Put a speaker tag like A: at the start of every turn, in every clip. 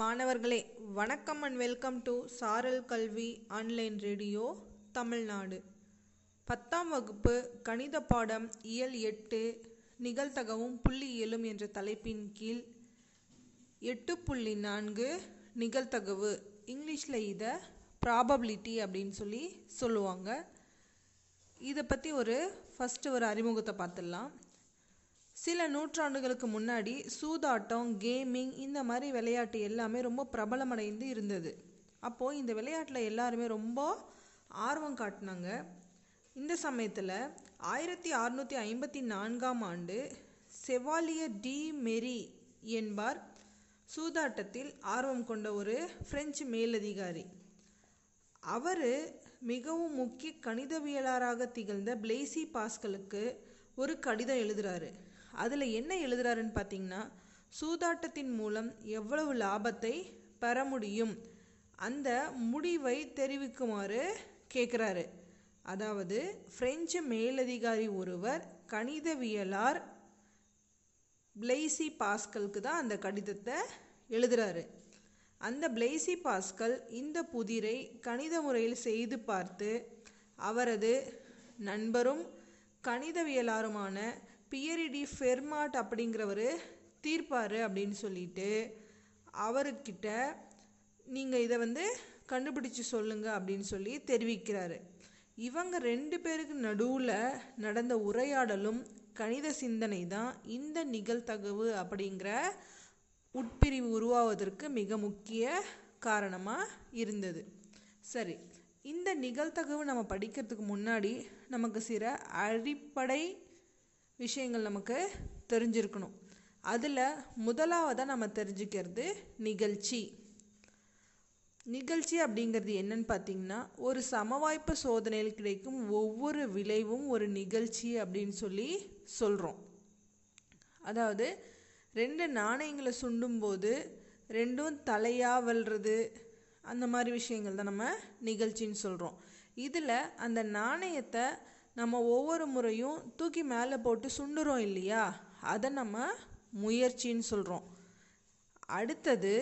A: மாணவர்களே வணக்கம் and welcome to சாரல் கல்வி ஆன்லைன் ரேடியோ தமிழ்நாடு. பத்தாம் வகுப்பு கணித பாடம் இயல் எட்டு நிகழ்தகவும் புள்ளியியலும் என்ற தலைப்பின் கீழ் எட்டு புள்ளி நான்கு நிகழ்தகவு இங்கிலீஷில் இதை ப்ராபபிலிட்டி அப்படின்னு சொல்லி சொல்லுவாங்க. இதை பற்றி ஒரு ஃபஸ்ட்டு ஒரு அறிமுகத்தை பார்த்துடலாம். சில நூற்றாண்டுகளுக்கு முன்னாடி சூதாட்டம் கேமிங் இந்த மாதிரி விளையாட்டு எல்லாமே ரொம்ப பிரபலமடைந்து இருந்தது. அப்போது இந்த விளையாட்டில் எல்லாருமே ரொம்ப ஆர்வம் காட்டினாங்க. இந்த சமயத்தில் ஆயிரத்தி அறுநூற்றி ஐம்பத்தி நான்காம் ஆண்டு செவாலியர் டி மெரி என்பார் சூதாட்டத்தில் ஆர்வம் கொண்ட ஒரு பிரெஞ்சு மேலதிகாரி. அவர் மிகவும் முக்கிய கணிதவியலாளராக திகழ்ந்த பிளேசி பாஸ்கலுக்கு ஒரு கடிதம் எழுதுறாரு. அதில் என்ன எழுதுறாருன்னு பார்த்தீங்கன்னா சூதாட்டத்தின் மூலம் எவ்வளவு லாபத்தை பெற முடியும்? அந்த முடிவை தெரிவிக்குமாறு கேட்குறாரு அதாவது பிரெஞ்சு மேலதிகாரி ஒருவர் கணிதவியலார் பிளேசி பாஸ்கலுக்கு தான் அந்த கடிதத்தை எழுதுறாரு. அந்த பிளேசி பாஸ்கல் இந்த புதிரை கணித முறையில் செய்து பார்த்து அவரது நண்பரும் கணிதவியலாருமான பியரிடி ஃபெர்மாட் அப்படிங்கிறவர் தீர்ப்பார் அப்படின்னு சொல்லிட்டு அவர்கிட்ட நீங்கள் இதை வந்து கண்டுபிடிச்சு சொல்லுங்க அப்படின்னு சொல்லி தெரிவிக்கிறாரு. இவங்க ரெண்டு பேருக்கு நடுவில் நடந்த உரையாடலும் கணித சிந்தனை தான் இந்த நிகழ்தகவு அப்படிங்கிற உட்பிரிவு உருவாவதற்கு மிக முக்கிய காரணமாக இருந்தது. சரி இந்த நிகழ்தகவு நம்ம படிக்கிறதுக்கு முன்னாடி நமக்கு சில அடிப்படை விஷயங்கள் நமக்கு தெரிஞ்சிருக்கணும். அதில் முதலாவதாக நம்ம தெரிஞ்சுக்கிறது நிகழ்ச்சி. நிகழ்ச்சி அப்படிங்கிறது என்னன்னு பார்த்தீங்கன்னா ஒரு சமவாய்ப்பு சோதனையில் கிடைக்கும் ஒவ்வொரு விளைவும் ஒரு நிகழ்ச்சி அப்படின்னு சொல்லி சொல்கிறோம் அதாவது ரெண்டு நாணயங்களை சுண்டும்போது ரெண்டும் தலையாக வெல்றது அந்த மாதிரி விஷயங்கள் தான் நம்ம நிகழ்ச்சின்னு சொல்கிறோம் இதில் அந்த நாணயத்தை நம்ம ஒவ்வொரு முறையும் தூக்கி மேலே போட்டு சுண்டுறோம் இல்லையா? அதை நம்ம முயற்சின்னு சொல்கிறோம் அடுத்தது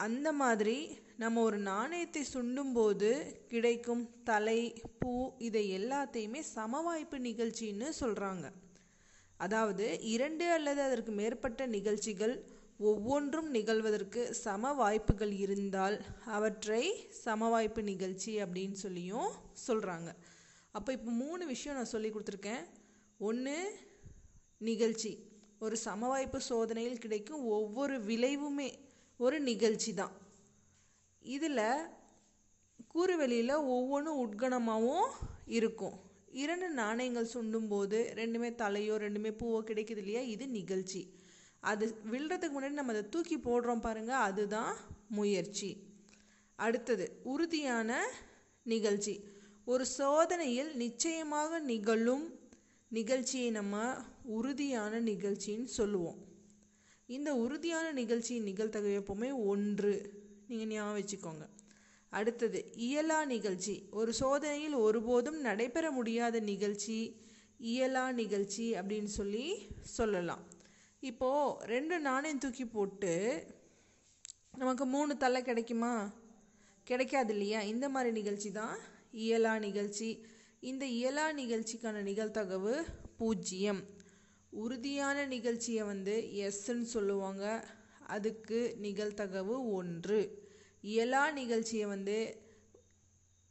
A: அந்த மாதிரி நம்ம ஒரு நாணயத்தை சுண்டும்போது கிடைக்கும் தலை பூ இதை எல்லாத்தையுமே சமவாய்ப்பு நிகழ்ச்சின்னு சொல்கிறாங்க அதாவது இரண்டு அல்லது அதற்கு மேற்பட்ட நிகழ்ச்சிகள் ஒவ்வொன்றும் நிகழ்வதற்கு சம வாய்ப்புகள் இருந்தால் அவற்றை சமவாய்ப்பு நிகழ்ச்சி அப்படின்னு சொல்லியும் சொல்கிறாங்க அப்போ இப்போ மூணு விஷயம் நான் சொல்லி கொடுத்துருக்கேன். ஒன்று நிகழ்ச்சி. ஒரு சமவாய்ப்பு சோதனையில் கிடைக்கும் ஒவ்வொரு விளைவுமே ஒரு நிகழ்ச்சி தான். இதில் கூறுவெளியில் ஒவ்வொன்றும் உட்கணமாகவும் இருக்கும். இரண்டு நாணயங்கள் சுண்டும்போது ரெண்டுமே தலையோ ரெண்டுமே பூவோ கிடைக்குது இல்லையா? இது நிகழ்ச்சி. அது விழுறதுக்கு முன்னாடி நம்ம அதை தூக்கி போடுறோம் பாருங்கள் அதுதான் முயற்சி. அடுத்தது உறுதியான நிகழ்ச்சி. ஒரு சோதனையில் நிச்சயமாக நிகழும் நிகழ்ச்சியை நம்ம உறுதியான நிகழ்ச்சின்னு சொல்லுவோம். இந்த உறுதியான நிகழ்ச்சியின் நிகழ்த்தகவு எப்போவுமே ஒன்று. நீங்கள் ஞாபகம் வச்சுக்கோங்க. அடுத்தது இயலா நிகழ்ச்சி. ஒரு சோதனையில் ஒருபோதும் நடைபெற முடியாத நிகழ்ச்சி இயலா நிகழ்ச்சி அப்படின்னு சொல்லி சொல்லலாம். இப்போது ரெண்டு நாணயம் தூக்கி போட்டு நமக்கு மூணு தலை கிடைக்குமா? கிடைக்காது இல்லையா? இந்த மாதிரி நிகழ்ச்சி தான் இயலா நிகழ்ச்சி. இந்த இயலா நிகழ்ச்சிக்கான நிகழ்த்தகவு பூஜ்ஜியம். உறுதியான நிகழ்ச்சியை வந்து எஸ்ன்னு சொல்லுவாங்க. அதுக்கு நிகழ்த்தகவு ஒன்று. இயலா நிகழ்ச்சியை வந்து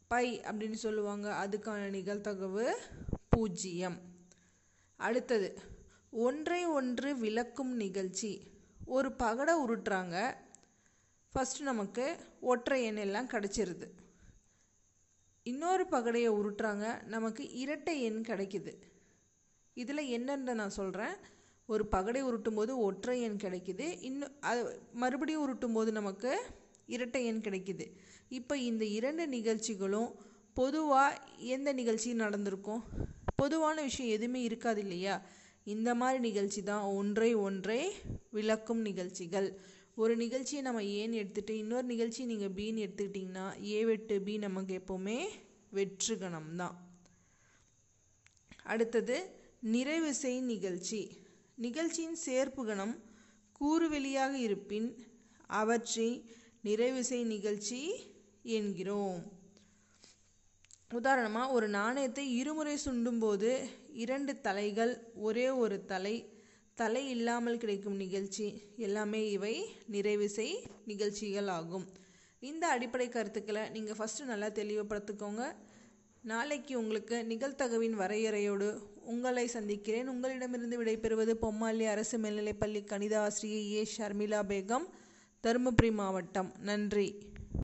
A: பை அப்படின்னு சொல்லுவாங்க. அதுக்கான நிகழ்த்தகவு பூஜ்ஜியம். அடுத்தது ஒன்றை ஒன்று விளக்கும் நிகழ்ச்சி. ஒரு பகடை உருட்டுறாங்க. ஃபஸ்ட்டு நமக்கு ஒற்றை எண்ணெல்லாம் கிடச்சிருது. இன்னொரு பகடையை உருட்டுறாங்க. நமக்கு இரட்டை எண் கிடைக்குது. இதில் என்னென்ன நான் சொல்கிறேன் ஒரு பகடை உருட்டும் போது ஒற்றை எண் கிடைக்குது. இன்னும் அது மறுபடியும் உருட்டும் போது நமக்கு இரட்டை எண் கிடைக்குது. இப்போ இந்த இரண்டு நிகழ்ச்சிகளும் பொதுவாக எந்த நிகழ்ச்சி நடந்திருக்கும்? பொதுவான விஷயம் எதுவுமே இருக்காது இல்லையா? இந்த மாதிரி நிகழ்ச்சி தான் ஒன்றை ஒன்றை விளக்கும் நிகழ்ச்சிகள். ஒரு நிகழ்ச்சியை நம்ம ஏன்னு எடுத்துகிட்டு இன்னொரு நிகழ்ச்சி நீங்கள் பின்னு எடுத்துக்கிட்டிங்கன்னா ஏ வெட்டு பி நமக்கு எப்போவுமே வெற்றுகணம் தான். அடுத்தது நிறைவு செய் நிகழ்ச்சி. நிகழ்ச்சியின் சேர்ப்புகணம் கூறுவெளியாக இருப்பின் அவற்றை நிறைவிசை நிகழ்ச்சி என்கிறோம். உதாரணமாக ஒரு நாணயத்தை இருமுறை சுண்டும்போது இரண்டு தலைகள் ஒரே ஒரு தலை தலை இல்லாமல் கிடைக்கும் நிகழ்ச்சி எல்லாமே இவை நிறைவிசை நிகழ்ச்சிகள் ஆகும் இந்த அடிப்படை கருத்துக்களை நீங்கள் ஃபஸ்ட்டு நல்லா தெளிவுபடுத்திக்கோங்க. நாளைக்கு உங்களுக்கு நிகழ்த்தகவின் வரையறையோடு உங்களை சந்திக்கிறேன். உங்களிடமிருந்து விடைபெறுவது பொம்மாளி அரசு மேல்நிலைப்பள்ளி கணித ஆசிரியை ஏ. ஷர்மிளா பேகம் தருமபுரி மாவட்டம். நன்றி.